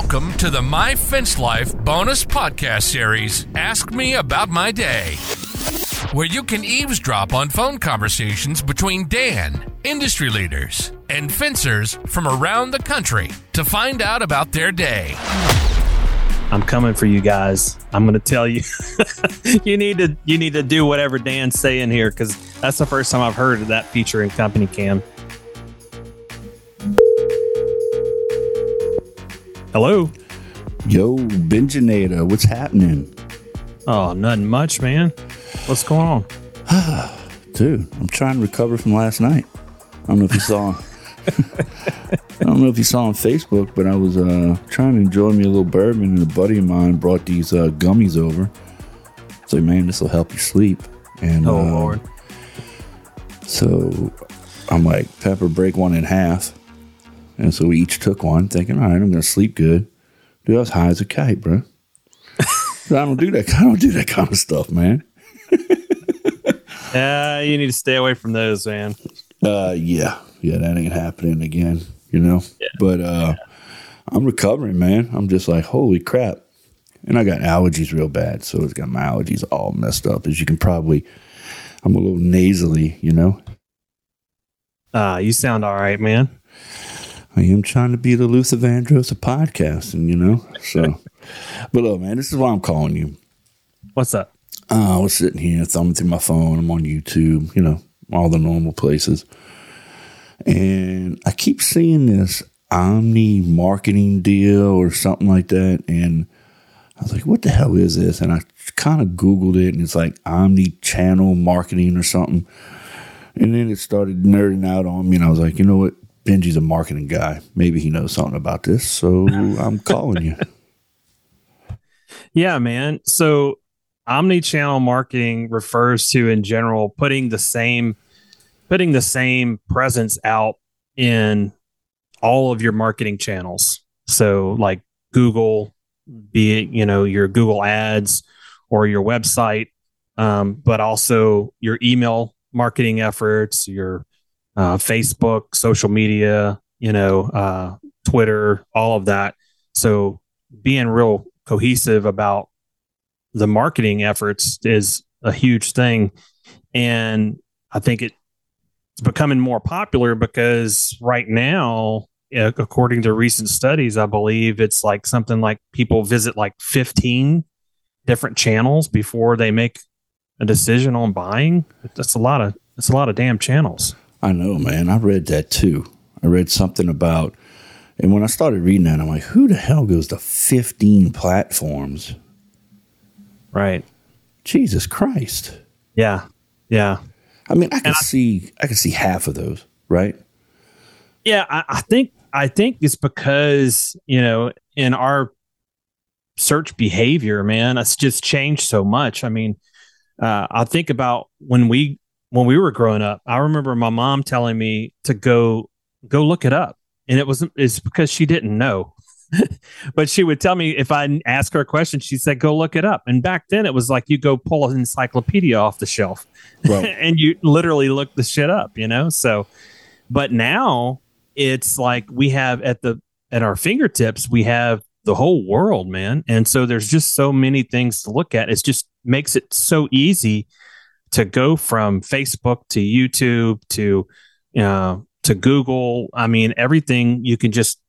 Welcome to the My Fence Life bonus podcast series, Ask Me About My Day, where you can eavesdrop on phone conversations between Dan, industry leaders, and fencers from around the country to find out about their day. I'm coming for you guys. I'm going to tell you, you need to you need to do whatever Dan's saying here because that's the first time I've heard of that feature in Company Cam. Hello. Yo, Benjinator, what's happening? Oh, nothing much, man. What's going on? Dude, I'm trying to recover from last night. I don't know if you saw. I don't know if you saw on Facebook, but I was uh, trying to enjoy me a little bourbon, and a buddy of mine brought these uh, gummies over. So, man, this will help you sleep. And Oh, uh, Lord. So I'm like, Pepper, break one in half. And so we each took one, thinking, all right, I'm going to sleep good. Dude, I was high as a kite, bro. I don't do that. I don't do that kind of stuff, man. Yeah, you need to stay away from those, man. Uh, yeah, yeah, that ain't happening again, you know. But uh, I'm recovering, man. I'm just like, holy crap, and I got allergies real bad, so it's got my allergies all messed up. As you can probably, I'm a little nasally, you know. Uh, you sound all right, man. I am trying to be the Luther Vandross of podcasting, you know. So, but look, man, this is why I'm calling you. What's up? Uh, I was sitting here thumbing through my phone. I'm on YouTube, you know, all the normal places. And I keep seeing this Omni marketing deal or something like that. And I was like, what the hell is this? And I kind of Googled it and it's like Omni channel marketing or something. And then it started nerding out on me. And I was like, you know what? Benji's a marketing guy. Maybe he knows something about this. So I'm calling you. Yeah, man. So omni-channel marketing refers to in general putting the same putting the same presence out in all of your marketing channels. So like Google, be it, you know, your Google ads or your website, um, but also your email marketing efforts, your uh, Facebook, social media, you know, uh, Twitter, all of that. So being real cohesive about the marketing efforts is a huge thing. And I think it's becoming more popular because right now, according to recent studies, I believe it's like something like people visit like 15 different channels before they make a decision on buying. That's a lot of that's a lot of damn channels. I know, man. I read that too. I read something about, and when I started reading that, I'm like, who the hell goes to 15 platforms? Right. Jesus Christ. Yeah. Yeah. I mean, I can I- see, I can see half of those, right? Yeah, I, I think I think it's because you know in our search behavior, man, it's just changed so much. I mean, uh, I think about when we when we were growing up. I remember my mom telling me to go go look it up, and it wasn't. It's because she didn't know. but she would tell me if I ask her a question, she said, "Go look it up." And back then, it was like you go pull an encyclopedia off the shelf, Right. and you literally look the shit up, you know. So, but now it's like we have at the at our fingertips, we have the whole world, man, and so there's just so many things to look at. It just makes it so easy to go from Facebook to YouTube to uh, to Google. I mean, everything you can just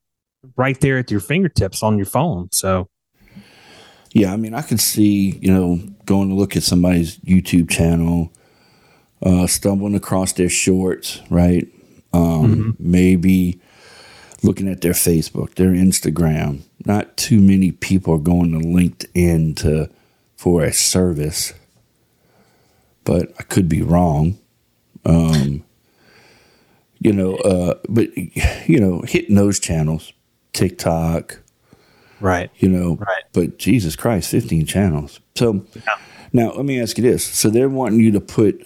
right there at your fingertips on your phone. So Yeah. I mean, I can see, you know, going to look at somebody's YouTube channel, uh, stumbling across their shorts, right? Um, Maybe looking at their Facebook, their Instagram. Not too many people are going to LinkedIn to for a service, but I could be wrong. Um, you know, uh, but you know, hitting those channels, TikTok, right, you know, Right. but Jesus Christ, 15 channels. So now let me ask you this. So they're wanting you to put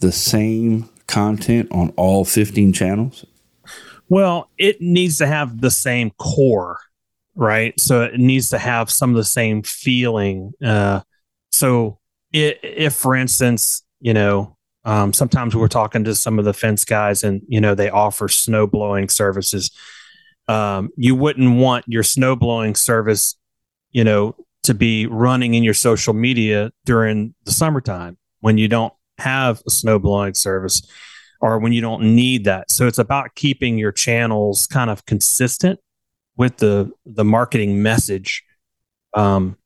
the same content on all 15 channels? Well, it needs to have the same core, right? So it needs to have some of the same feeling. Uh, so if, for instance, you know, um, sometimes we're talking to some of the fence guys, and you know they offer snow blowing services. um, you wouldn't want your snow blowing service, you know, to be running in your social media during the summertime when you don't have a snow blowing service or when you don't need that. So it's about keeping your channels kind of consistent with the the marketing message. Um,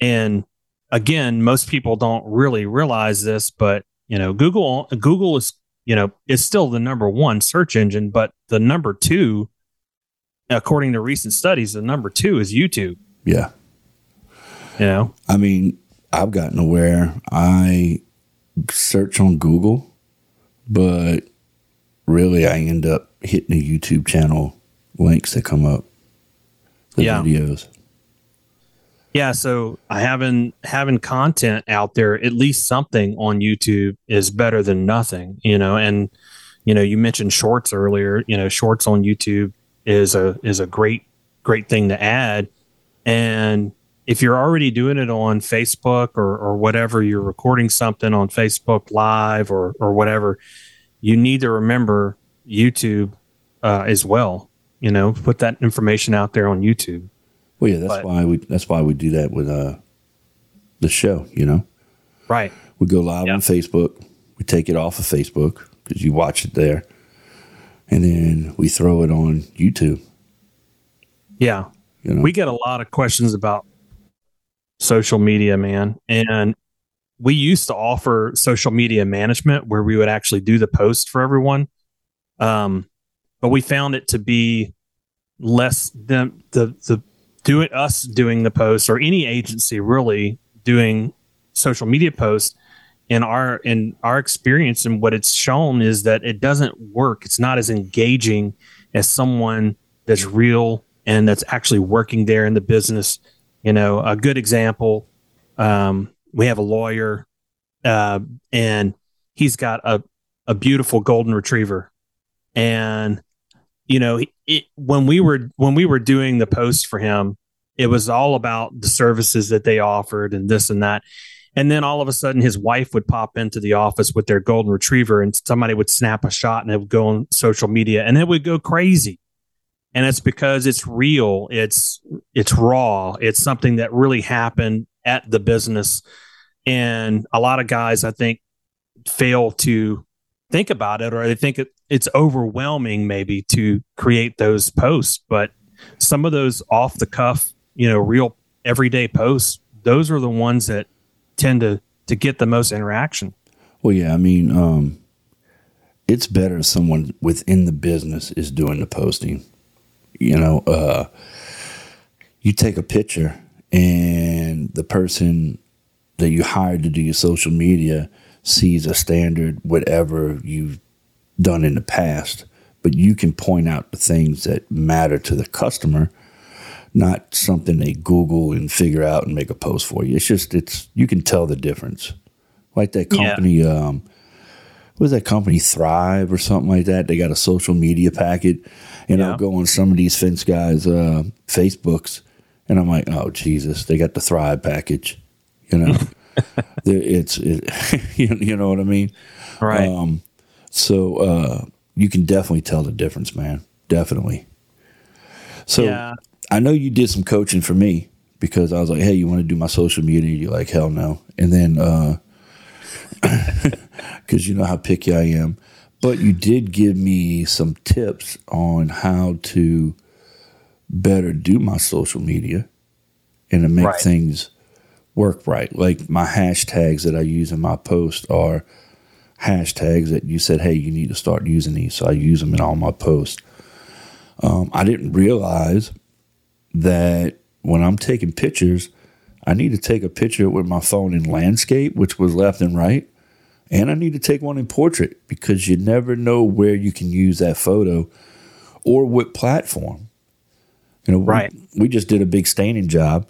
and again, most people don't really realize this, but you know, Google Google is you know is still the number one search engine, but the number two, according to recent studies, the number two is YouTube. Yeah. You know, I mean, I've gotten aware I search on Google, but really I end up hitting the YouTube channel links that come up, the Yeah. videos. Yeah, so having having content out there, at least something on YouTube is better than nothing, you know. And you know, you mentioned shorts earlier. You know, shorts on YouTube is a is a great great thing to add. And if you're already doing it on Facebook or or whatever, you're recording something on Facebook Live or or whatever, you need to remember YouTube uh, as well. You know, put that information out there on YouTube. Well, yeah, that's But- why we that's why we do that with uh the show. You know, Right. we go live Yeah. on Facebook. We take it off of Facebook because you watch it there, and then we throw it on YouTube. Yeah. You know, We get a lot of questions about social media, man. And we used to offer social media management where we would actually do the post for everyone. Um, but we found it to be less than the the doing us doing the post or any agency really doing social media posts in our in our experience and what it's shown is that it doesn't work. It's not as engaging as someone that's real and that's actually working there in the business. You know, a good example. Um, we have a lawyer, uh, and he's got a a beautiful golden retriever, and you know, it, when we were when we were doing the post for him, it was all about the services that they offered and this and that. And then all of a sudden, his wife would pop into the office with their golden retriever, and somebody would snap a shot, and it would go on social media, and it would go crazy. And it's because it's real, it's it's raw, it's something that really happened at the business. And a lot of guys, I think, fail to think about it, or they think it, it's overwhelming, maybe to create those posts. But some of those off the cuff, you know, real everyday posts, those are the ones that tend to to get the most interaction. Well, yeah, I mean, um, it's better if someone within the business is doing the posting. You know, uh, you take a picture and the person that you hired to do your social media sees a standard, whatever you've done in the past, but you can point out the things that matter to the customer, not something they Google and figure out and make a post for you. It's just, it's, you can tell the difference. Like that Yeah. company, um, was that company Thrive or something like that? They got a social media packet, and Yeah. I'll go on some of these fence guys' uh, Facebooks, and I'm like, oh Jesus, they got the Thrive package, you know. It's it, you know what I mean. Right. Um, so uh, you can definitely tell the difference, man. Definitely. So yeah. I know you did some coaching for me because I was like, "Hey, you want to do my social media?" You're like, "Hell no!" And then because you know how picky I am, but you did give me some tips on how to better do my social media and to make Right. things work right. Like my hashtags that I use in my post are hashtags that you said, "Hey, you need to start using these." So I use them in all my posts. Um, I didn't realize that when I'm taking pictures, I need to take a picture with my phone in landscape, which was left and right, and I need to take one in portrait because you never know where you can use that photo or what platform. You know, we- Right. we just did a big staining job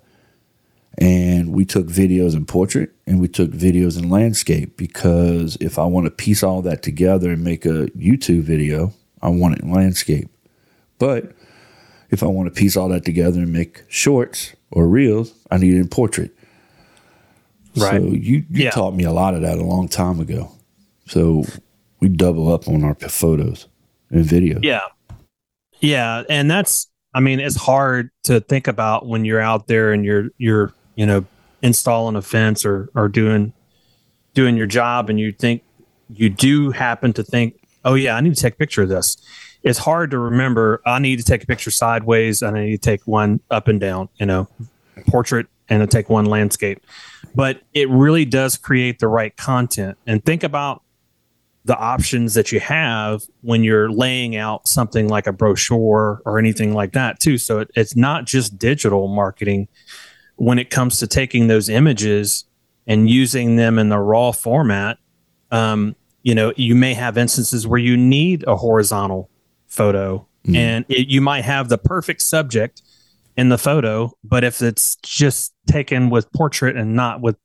and we took videos in portrait and we took videos in landscape because if I want to piece all that together and make a YouTube video, I want it in landscape. But if I want to piece all that together and make shorts or reels, I need it in portrait. Right. So you, you Yeah. taught me a lot of that a long time ago. So we double up on our photos and videos. Yeah. Yeah, and that's I mean, it's hard to think about when you're out there and you're you're, you know, installing a fence or or doing doing your job and you think you do happen to think, "Oh yeah, I need to take a picture of this." It's hard to remember, I need to take a picture sideways and I need to take one up and down, you know, portrait and to take one landscape. But it really does create the right content. And think about the options that you have when you're laying out something like a brochure or anything like that too so it, it's not just digital marketing when it comes to taking those images and using them in the raw format um, you know you may have instances where you need a horizontal photo mm. and it, you might have the perfect subject in the photo but if it's just taken with portrait and not with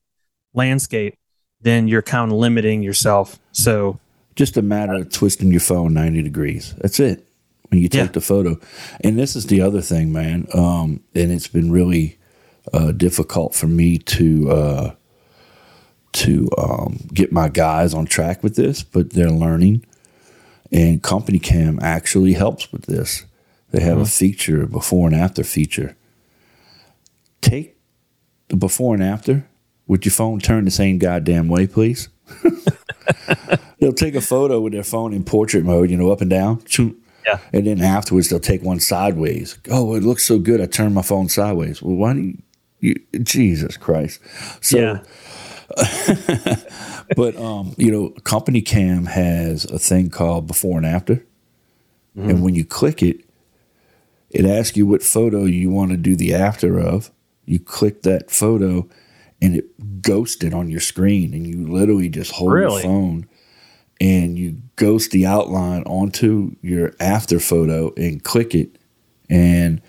landscape then you're kind of limiting yourself so just a matter of twisting your phone 90 degrees. That's it. When you take yeah. the photo. And this is the other thing, man. Um, and it's been really uh, difficult for me to uh, to um, get my guys on track with this, but they're learning. And Company Cam actually helps with this. They have mm-hmm. a feature, before and after feature. Take the before and after with your phone turned the same goddamn way, please. they'll take a photo with their phone in portrait mode, you know, up and down. Yeah. And then afterwards, they'll take one sideways. Oh, it looks so good. I turned my phone sideways. Well, why do you, you Jesus Christ. So, yeah. but, um, you know, Company Cam has a thing called before and after. Mm-hmm. And when you click it, it asks you what photo you want to do the after of. You click that photo and it ghosted on your screen and you literally just hold really? your phone and you ghost the outline onto your after photo and click it and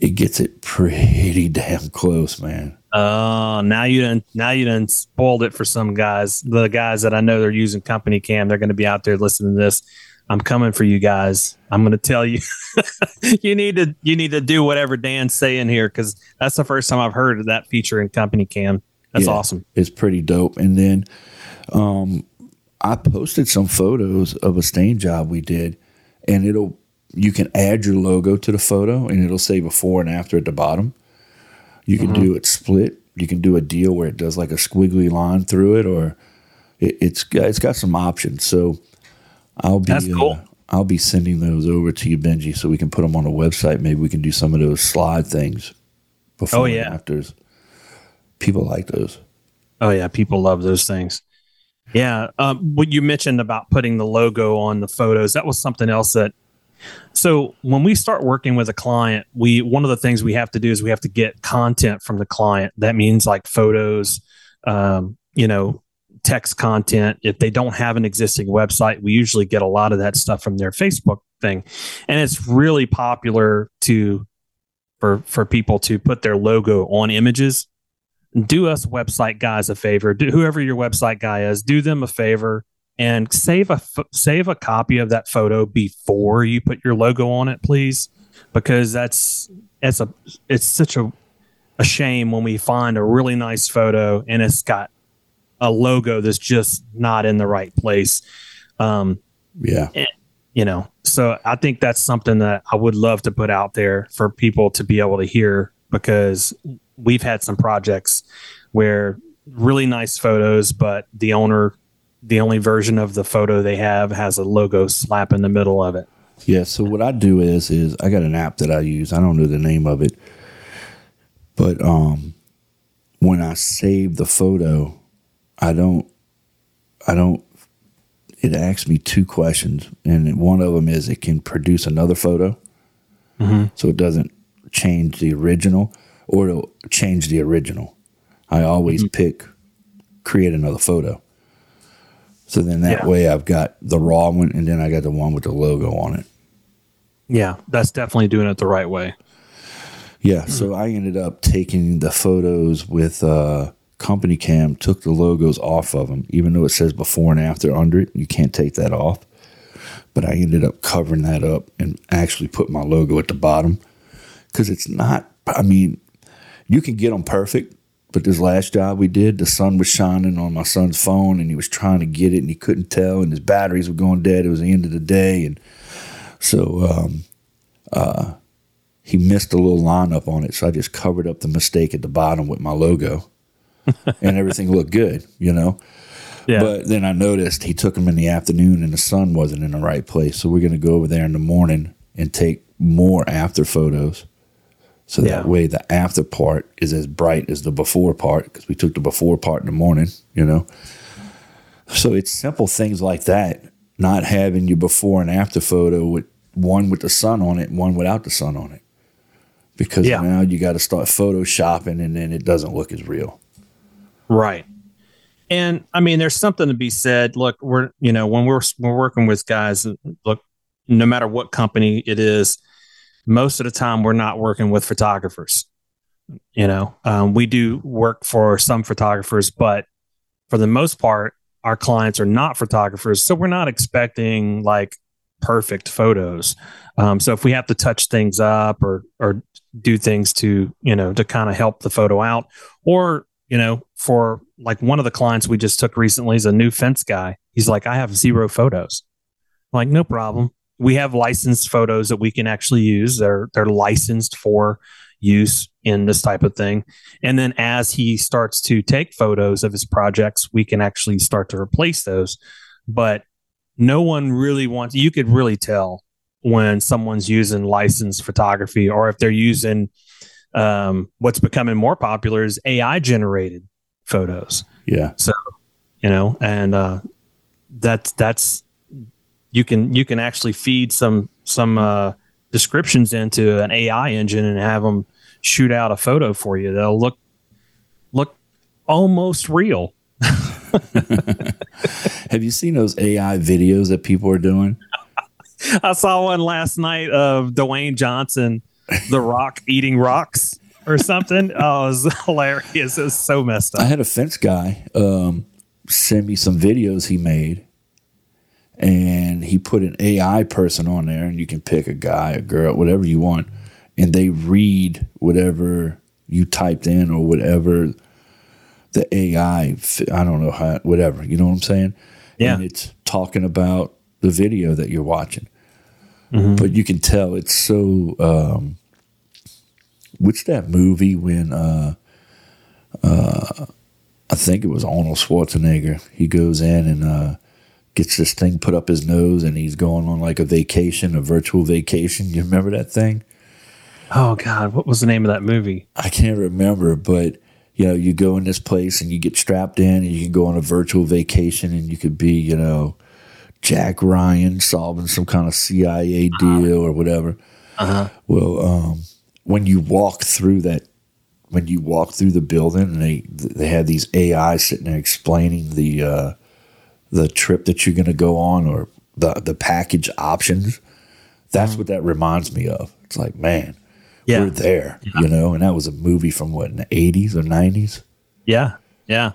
it gets it pretty damn close man. Oh uh, now you done now you done spoiled it for some guys. The guys that i know they're using company cam they're going to be out there listening to this. I'm coming for you guys. I'm going to tell you. You need to you need to do whatever dan's saying here because that's the first time i've heard of that feature in company cam. That's yeah, awesome. it's pretty dope. And then um I posted some photos of a stain job we did, and it'll you can add your logo to the photo, and it'll say before and after at the bottom. You can mm-hmm. do it split. You can do a deal where it does like a squiggly line through it, or it, it's it's got some options. So I'll be cool. uh, I'll be sending those over to you, Benji, so we can put them on the website. Maybe we can do some of those slide things before oh, yeah. and afters. People like those. Oh yeah, people love those things. Yeah. Um, what you mentioned about putting the logo on the photos, that was something else that. So when we start working with a client, we one of the things we have to do is we have to get content from the client. That means like photos, um, you know, text content. If they don't have an existing website, we usually get a lot of that stuff from their Facebook thing, and it's really popular to for for people to put their logo on images do us website guys a favor. Do whoever your website guy is, do them a favor and save a save a copy of that photo before you put your logo on it, please, because that's it's a it's such a a shame when we find a really nice photo and it's got a logo that's just not in the right place. Um, yeah. And, you know, so I think that's something that I would love to put out there for people to be able to hear because we've had some projects where really nice photos, but the owner, the only version of the photo they have has a logo slap in the middle of it. Yeah. So what I do is, is I got an app that I use. I don't know the name of it, but um, when I save the photo, I don't, I don't. It asks me two questions, and one of them is it can produce another photo, mm-hmm. so it doesn't change the original or to change the original. I always mm-hmm. pick create another photo. So then that yeah. way I've got the raw one and then I got the one with the logo on it. Yeah, that's definitely doing it the right way. Yeah, mm-hmm. so I ended up taking the photos with uh, company cam, took the logos off of them, even though it says before and after under it. You can't take that off. But I ended up covering that up and actually put my logo at the bottom because it's not, I mean, you can get them perfect. But this last job we did, the sun was shining on my son's phone, and he was trying to get it, and he couldn't tell, and his batteries were going dead. It was the end of the day, and so um, uh, he missed a little line up on it, so I just covered up the mistake at the bottom with my logo, and everything looked good, you know. Yeah. But then I noticed he took them in the afternoon, and the sun wasn't in the right place. So we're going to go over there in the morning and take more after photos. So that way, the after part is as bright as the before part because we took the before part in the morning, you know. So it's simple things like that, not having your before and after photo with one with the sun on it one without the sun on it. Because Yeah. now you got to start photoshopping and then it doesn't look as real. Right. And I mean, there's something to be said. Look, we're you know when we're we're working with guys. Look, no matter what company it is, most of the time we're not working with photographers. You know, um, we do work for some photographers, but for the most part, our clients are not photographers, so we're not expecting like perfect photos. Um, so if we have to touch things up or or do things to you know to kind of help the photo out, or you know, for like one of the clients we just took recently is a new fence guy. He's like, I have zero photos. I'm like, no problem. We have licensed photos that we can actually use. They're they're licensed for use in this type of thing. And then as he starts to take photos of his projects, we can actually start to replace those. But no one really wants you could really tell when someone's using licensed photography or if they're using um, what's becoming more popular is AI generated photos, Yeah. So, you know, and uh, that's that's you can you can actually feed some some uh, descriptions into an AI engine and have them shoot out a photo for you. They'll look look almost real. Have you seen those AI videos that people are doing? I saw one last night of Dwayne Johnson, The Rock eating rocks or something. Oh, it was hilarious. It was so messed up. I had a fence guy um, send me some videos he made, and he put an AI person on there, and you can pick a guy, a girl, whatever you want, and they read whatever you typed in or whatever the AI. I don't know how, whatever. You know what I'm saying? Yeah. And it's talking about the video that you're watching, but you can tell it's so. Um, what's that movie when? Uh, I think it was Arnold Schwarzenegger. He goes in and uh, gets this thing put up his nose, and he's going on like a vacation, a virtual vacation. You remember that thing? Oh God, what was the name of that movie? I can't remember, but you know, you go in this place and you get strapped in, and you can go on a virtual vacation, and you could be, you know, Jack Ryan solving some kind of CIA deal or whatever. Uh-huh. Well, um, when you walk through that, when you walk through the building, and they they have these AI sitting there explaining the uh, the trip that you're going to go on or the the package options. That's what that reminds me of. It's like, man, Yeah. we're there, you know. And that was a movie from what in the 80s or 90s. Yeah, yeah.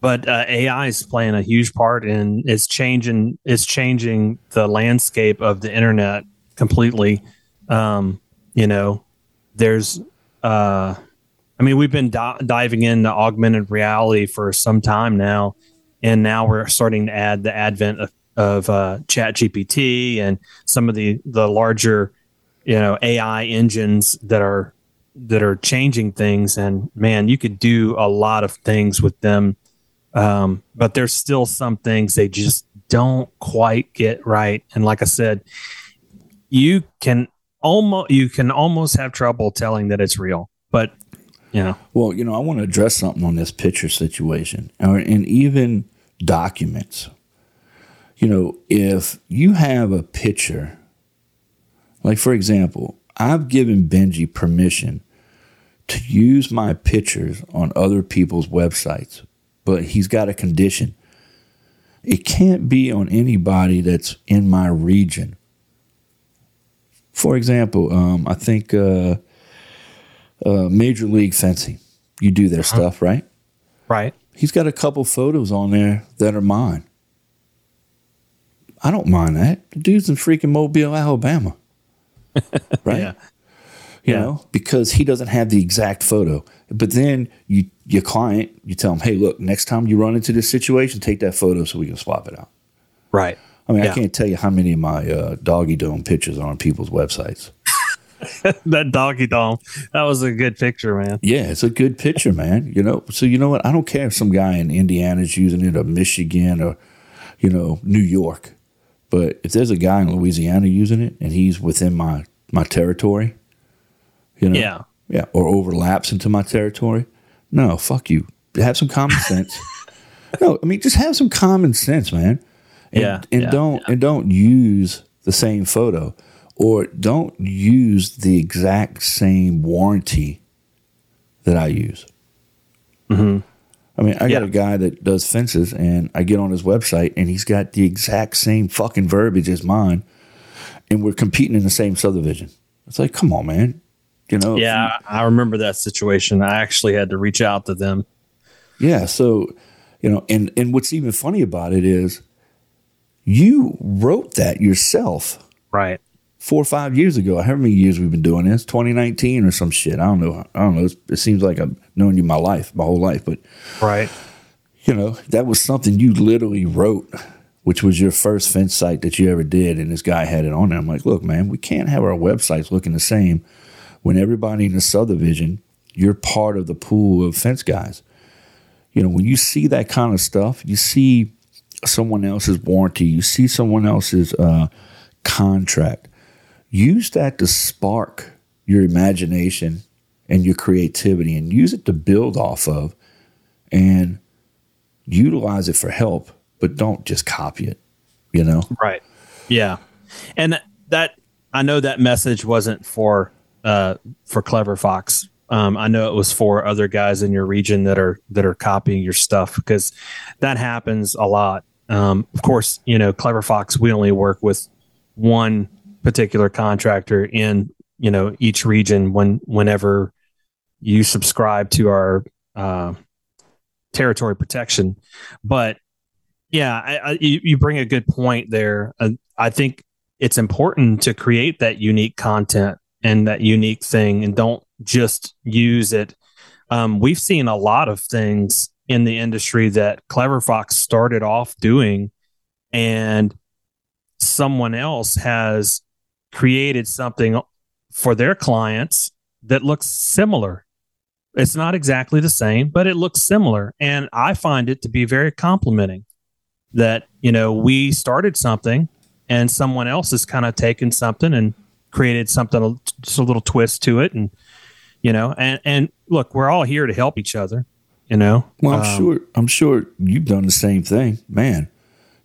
But uh, AI is playing a huge part in it's changing it's changing the landscape of the internet completely. Um, you know, there's uh, I mean, we've been di- diving into augmented reality for some time now, and now we're starting to add the advent of, of uh, Chat GPT and some of the the larger, you know, AI engines that are that are changing things. And man, you could do a lot of things with them, um, but there's still some things they just don't quite get right. And like I said, you can almost you can almost have trouble telling that it's real, but know. Well, you know, I want to address something on this picture situation, and even documents. You know, if you have a picture, like for example, I've given Benji permission to use my pictures on other people's websites, but he's got a condition. It can't be on anybody that's in my region. For example, um, I think uh, uh, Major League Fencing, you do their stuff, right? Right. He's got a couple photos on there that are mine. I don't mind that. The dude's in freaking Mobile, Alabama. right? Yeah. You Yeah. know, because he doesn't have the exact photo. But then you your client, you tell him, hey, look, next time you run into this situation, take that photo so we can swap it out. Right. I mean, Yeah. I can't tell you how many of my uh, doggy dome pictures are on people's websites. that doggy dome. That was a good picture, man. Yeah, it's a good picture, man. You know, so you know what? I don't care if some guy in Indiana's using it or Michigan or, you know, New York. But if there's a guy in Louisiana using it and he's within my my territory, you know, Yeah. yeah, or overlaps into my territory, no, fuck you. Have some common sense. no, I mean just have some common sense, man. And, Yeah, and yeah, don't and don't use the same photo or don't use the exact same warranty that I use. I mean, I got Mm-hmm. A guy that does fences, and I get on his website, and he's got the exact same fucking verbiage as mine, and we're competing in the same subdivision. It's like, come on, man. You know? Yeah, I remember that situation. I actually had to reach out to them. Yeah. So, you know, and and what's even funny about it is, you wrote that yourself Right. Four or five years ago. How many years we've been doing this? 2019 or some shit. I don't know. I don't know. It's, it seems like I've known you my life, my whole life. But Right. you know, that was something you literally wrote, which was your first fence site that you ever did. And this guy had it on there. I'm like, look, man, we can't have our websites looking the same when everybody in the subdivision, you're part of the pool of fence guys. You know, when you see that kind of stuff, you see someone else's warranty, you see someone else's uh, contract. Use that to spark your imagination and your creativity and use it to build off of and utilize it for help, but don't just copy it, you know? Right. Yeah. And that I know that message wasn't for uh for Clever Fox. Um, I know it was for other guys in your region that are that are copying your stuff because that happens a lot. Um, of course, you know, Clever Fox, we only work with one particular contractor in, you know, each region when whenever you subscribe to our uh, territory protection. But yeah, I, I, you, you bring a good point there. Uh, I think it's important to create that unique content and that unique thing and don't just use it. Um, we've seen a lot of things in the industry that Clever Fox started off doing, and someone else has created something for their clients that looks similar. It's not exactly the same, but it looks similar. And I find it to be very complimenting that, you know, we started something and someone else has kind of taken something and created something, just a little twist to it. And, you know, and, and look, we're all here to help each other, you know? Well, I'm Um, sure I'm sure you've done the same thing. Man,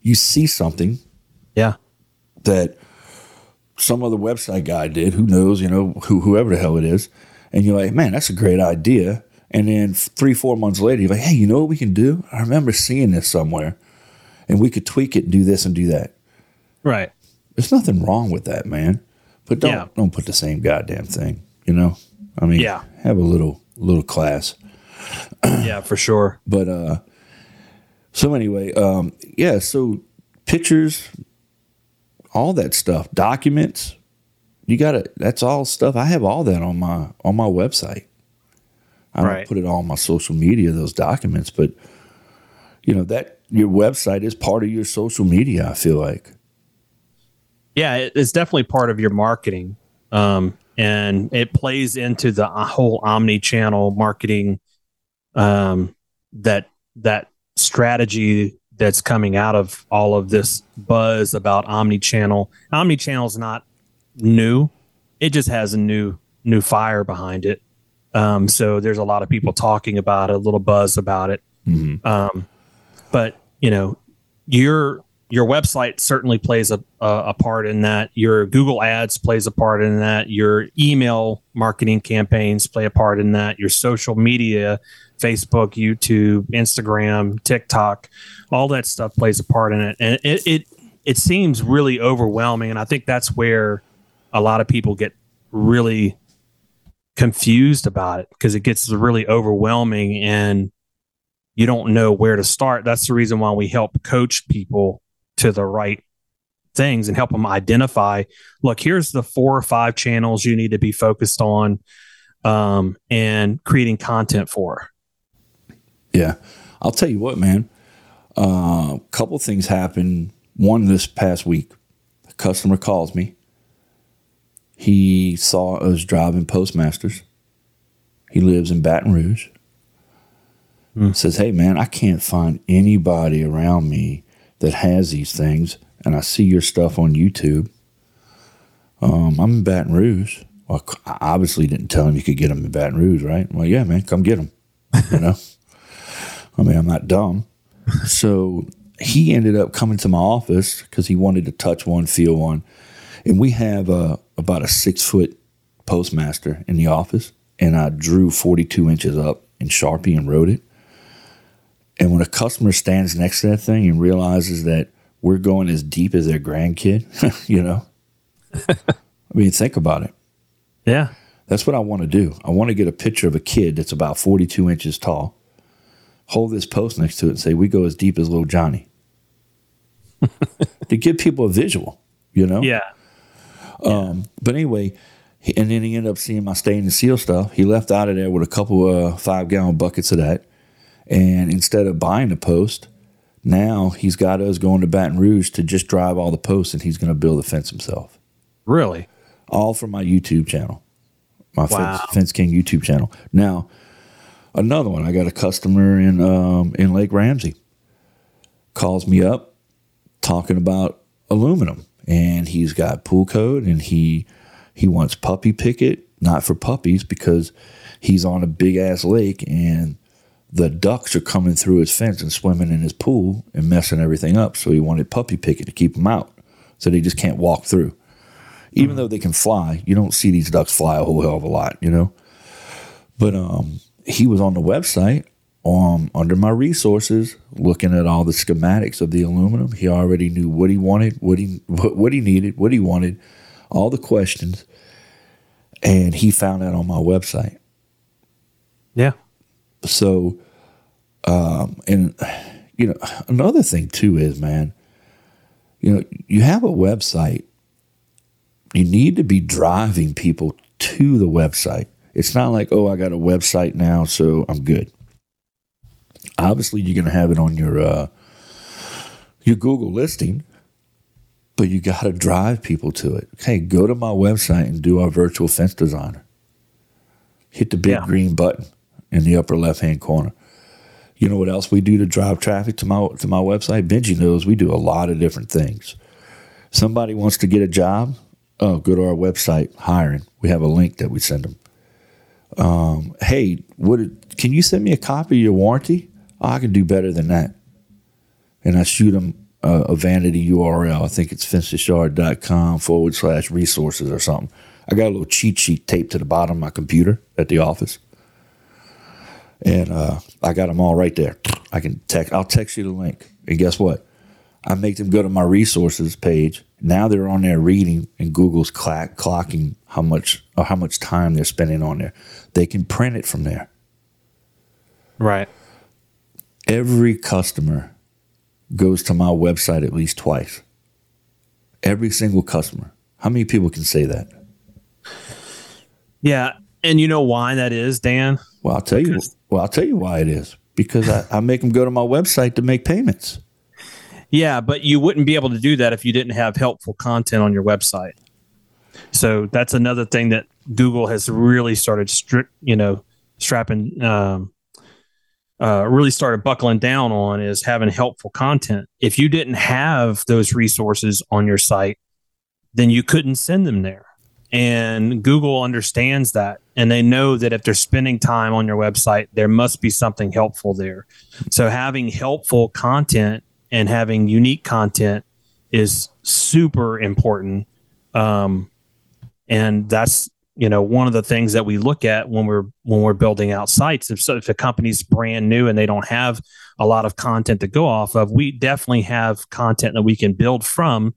you see something Yeah. that some other website guy did, who knows, you know, who whoever the hell it is, and you're like, man, that's a great idea. And then three, four months later, you're like, hey, you know what we can do? I remember seeing this somewhere, and we could tweak it and do this and do that. Right. There's nothing wrong with that, man. But don't Yeah. don't put the same goddamn thing. You know, I mean, Yeah. have a little little class. yeah, for sure. But uh, so anyway, um, yeah. So pictures, all that stuff, documents. You got to That's all stuff. I have all that on my on my website. I don't put it all on my social media. Those documents, but you know that your website is part of your social media. I feel like. Yeah, it's definitely part of your marketing, um, and it plays into the uh, whole omni-channel marketing um, that that strategy that's coming out of all of this buzz about omni-channel. Omni-channel is not new; it just has a new new fire behind it. Um, so there's a lot of people talking about it, a little buzz about it. Um, but you know, your your website certainly plays a, a part in that. Your Google Ads plays a part in that. Your email marketing campaigns play a part in that. Your social media, Facebook, YouTube, Instagram, TikTok, all that stuff plays a part in it. And it it it seems really overwhelming. And I think that's where a lot of people get really confused about it because it gets really overwhelming and you don't know where to start. That's the reason why we help coach people to the right things and help them identify look, here's the four or five channels you need to be focused on um, and creating content for. Yeah, I'll tell you what, man. A couple things happened one this past week. A customer calls me. He saw us driving Postmasters. He lives in Baton Rouge. Says, Hey, man, I can't find anybody around me that has these things. And I see your stuff on YouTube. Um, I'm in Baton Rouge. Well, I obviously didn't tell him you could get them in Baton Rouge, right? Well, yeah, man, come get them. You know, I mean, I'm not dumb. So he ended up coming to my office because he wanted to touch one, feel one, and we have uh, about a six foot postmaster in the office, and I drew 42 inches up in Sharpie and wrote it. And when a customer stands next to that thing and realizes that we're going as deep as their grandkid, you know, I mean, think about it. Yeah. That's what I want to do. I want to get a picture of a kid that's about 42 inches tall, hold this post next to it, and say, We go as deep as little Johnny. to give people a visual, you know? Yeah. Um, but anyway, and then he ended up seeing my stain and seal stuff. He left out of there with a couple of five gallon buckets of that. And instead of buying a post, now he's got us going to Baton Rouge to just drive all the posts and he's going to build the fence himself. Really? All from my YouTube channel, my Wow. fence, fence King YouTube channel. Now, another one. I got a customer in um, in Lake Ramsey calls me up talking about aluminum, and he's got pool code, and he he wants puppy picket, not for puppies because he's on a big ass lake and the ducks are coming through his fence and swimming in his pool and messing everything up. So he wanted puppy picket to keep them out, so they just can't walk through. Even though they can fly, you don't see these ducks fly a whole hell of a lot, you know. But um, he was on the website um, under my resources, looking at all the schematics of the aluminum. He already knew what he wanted, what he what, what he needed, what he wanted, all the questions, and he found that on my website. Yeah. So, um, and you know, another thing too is, man, you know, you have a website. You need to be driving people to the website. It's not like, oh, I got a website now, so I'm good. Obviously, you're going to have it on your uh, your Google listing, but you got to drive people to it. okay go to my website and do our virtual fence designer. Hit the big Yeah. green button in the upper left hand corner. You know what else we do to drive traffic to my to my website? Benji knows we do a lot of different things. Somebody wants to get a job, oh, go to our website, hiring. We have a link that we send them. Um, hey? Can you send me a copy of your warranty? Oh, I can do better than that. And I shoot them a, a vanity URL. I think it's fenceyard.com forward slash resources or something. I got a little cheat sheet taped to the bottom of my computer at the office and uh, I got them all right there. I can text. I'll text you the link, and guess what? I make them go to my resources page. Now they're on there reading, and Google's clock, clocking how much or how much time they're spending on there. They can print it from there. Right. Every customer goes to my website at least twice. Every single customer. How many people can say that? Yeah. And you know why that is, Dan? Well, I'll tell you. Well, I'll tell you why it is because I, I make them go to my website to make payments. Yeah, but you wouldn't be able to do that if you didn't have helpful content on your website. So that's another thing that Google has really started you know, strapping, um, uh, really started buckling down on is having helpful content. If you didn't have those resources on your site, then you couldn't send them there. And Google understands that. And they know that if they're spending time on your website, there must be something helpful there. So having helpful content and having unique content is super important. Um, and that's you know one of the things that we look at when we're when we're building out sites. If so, if a company's brand new and they don't have a lot of content to go off of, we definitely have content that we can build from.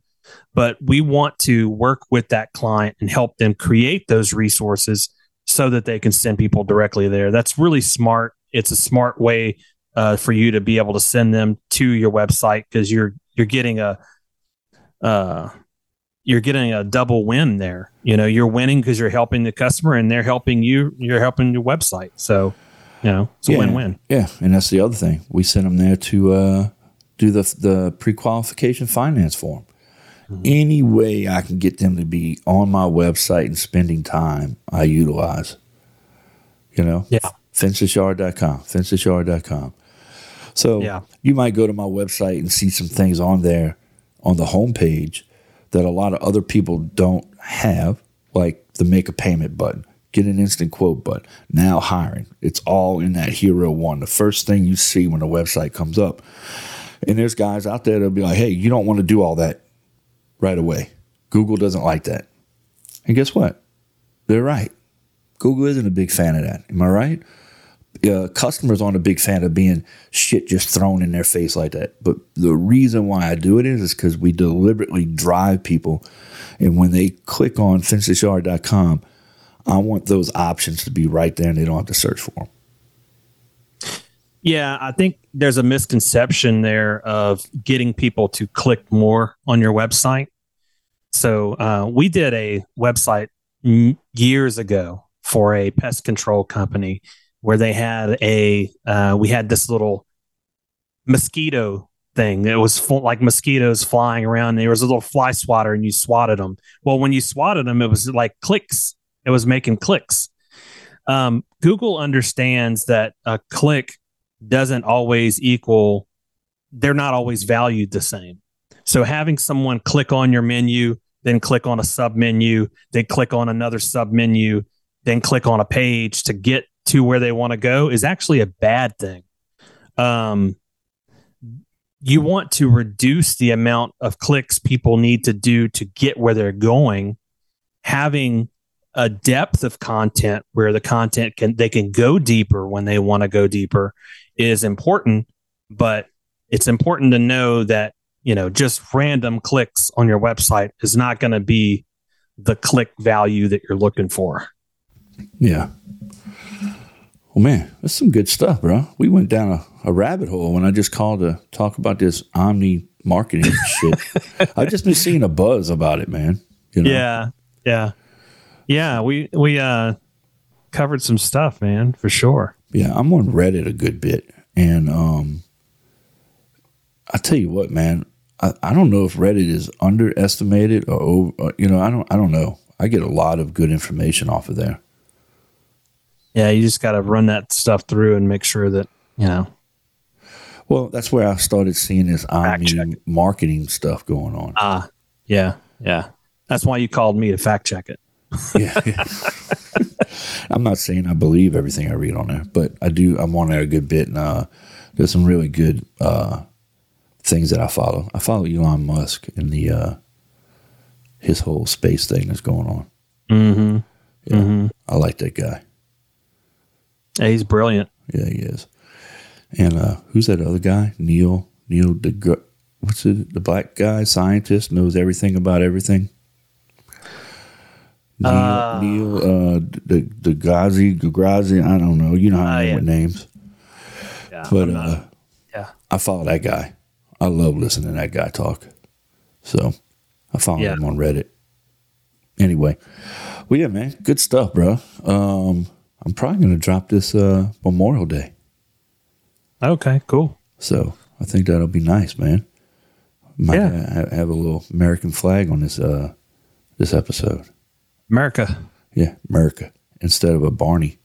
But we want to work with that client and help them create those resources so that they can send people directly there. That's really smart. It's a smart way uh, for you to be able to send them to your website because you're you're getting a uh, you're getting a double win there. You know, you're winning because you're helping the customer and they're helping you. You're helping your website. So, you know, it's a Yeah. win-win. Yeah, and that's the other thing. We send them there to uh, do the the pre qualification finance form. Any way I can get them to be on my website and spending time, I utilize. You know, Yeah. fenceyard.com, fenceyard.com. So Yeah. you might go to my website and see some things on there on the homepage that a lot of other people don't have, like the make a payment button, get an instant quote button, now hiring. It's all in that hero one. The first thing you see when the website comes up. And there's guys out there that'll be like, hey, you don't want to do all that right away. Google doesn't like that. And guess what? They're right. Google isn't a big fan of that. Am I right? uh, customers aren't a big fan of being shit just thrown in their face like that. But the reason why I do it is is because we deliberately drive people, and when they click on fenceyard.com, I want those options to be right there, and they don't have to search for them. Yeah, I think there's a misconception there of getting people to click more on your website. So uh, we did a website years ago for a pest control company where they had a uh, we had this little mosquito thing. It was full, like mosquitoes flying around. There was a little fly swatter, and you swatted them. Well, when you swatted them, it was like clicks. It was making clicks. Um, Google understands that a click doesn't always equal. They're not always valued the same. So having someone click on your menu, then click on a sub menu, then click on another sub menu, then click on a page to get to where they want to go is actually a bad thing. Um, you want to reduce the amount of clicks people need to do to get where they're going. Having a depth of content where the content can they can go deeper when they want to go deeper is important, but it's important to know that you know just random clicks on your website is not going to be the click value that you're looking for. Yeah. Well, man, that's some good stuff, bro. We went down a, a rabbit hole when I just called to talk about this omni marketing shit. I've just been seeing a buzz about it, man. You know? Yeah, yeah, yeah. We we uh covered some stuff, man, for sure. Yeah, I'm on Reddit a good bit, and um, I tell you what, man, I, I don't know if Reddit is underestimated or, over, or you know, I don't, I don't know. I get a lot of good information off of there. Yeah, you just got to run that stuff through and make sure that you know. Well, that's where I started seeing this omni marketing stuff going on. Ah, yeah, yeah. That's why you called me to fact check it. yeah, yeah. I'm not saying I believe everything I read on there, but I do. I'm on there a good bit, and uh, there's some really good uh, things that I follow. I follow Elon Musk and the uh, his whole space thing that's going on. Mm-hmm. Yeah, I like that guy. Yeah, he's brilliant. Yeah, he is. And uh, who's that other guy? Neil. Neil the what's it? The black guy, scientist, knows everything about everything. Neil, Uh, Neil uh, the the Gazi, Gagrazi, I don't know. You know how I yeah. with names, Yeah, but not- uh, yeah, I follow that guy. I love listening to that guy talk. So I follow Yeah. him on Reddit. Anyway, well, yeah, man, good stuff, bro. Um, I'm probably gonna drop this uh, Memorial Day. okay, cool. So I think that'll be nice, man. Might Yeah. have a little American flag on this uh this episode. America. Yeah, America instead of a Barney.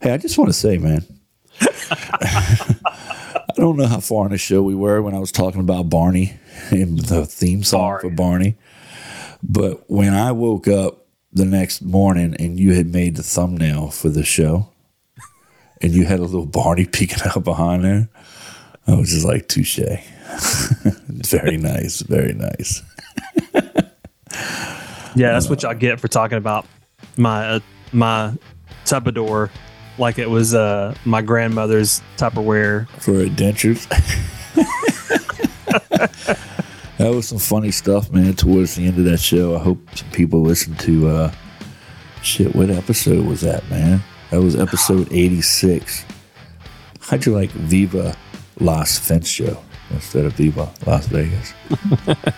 Hey, I just want to say, man. I don't know how far in the show we were when I was talking about Barney and the theme song for Barney. But when I woke up the next morning and you had made the thumbnail for the show and you had a little Barney peeking out behind there, I was just like, touche. very nice. Very nice. Yeah, that's what y'all get for talking about my uh, my Tupperware like it was uh my grandmother's Tupperware. for dentures. that was some funny stuff, man. Towards the end of that show, I hope some people listen to. uh Shit, what episode was that, man? That was episode eighty-six. How'd you like Viva Las Fence Show instead of Viva Las Vegas?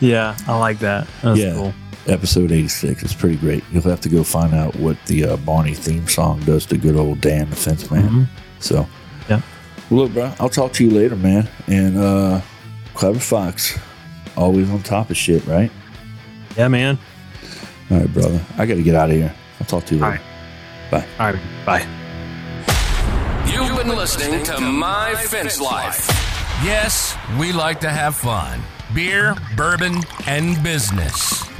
Yeah, I like that. That's Yeah. cool. Episode eighty-six. It's pretty great. You'll have to go find out what the uh, Barney theme song does to good old Dan the Fence Man. Mhm. So, Yeah. Well, look, bro, I'll talk to you later, man. And uh, Clever Fox, always on top of shit, right? Yeah, man. All right, brother. I got to get out of here. I'll talk to you later. right. Bye. All right. Bye. You've been listening to My Fence Life. Yes, we like to have fun beer, bourbon, and business.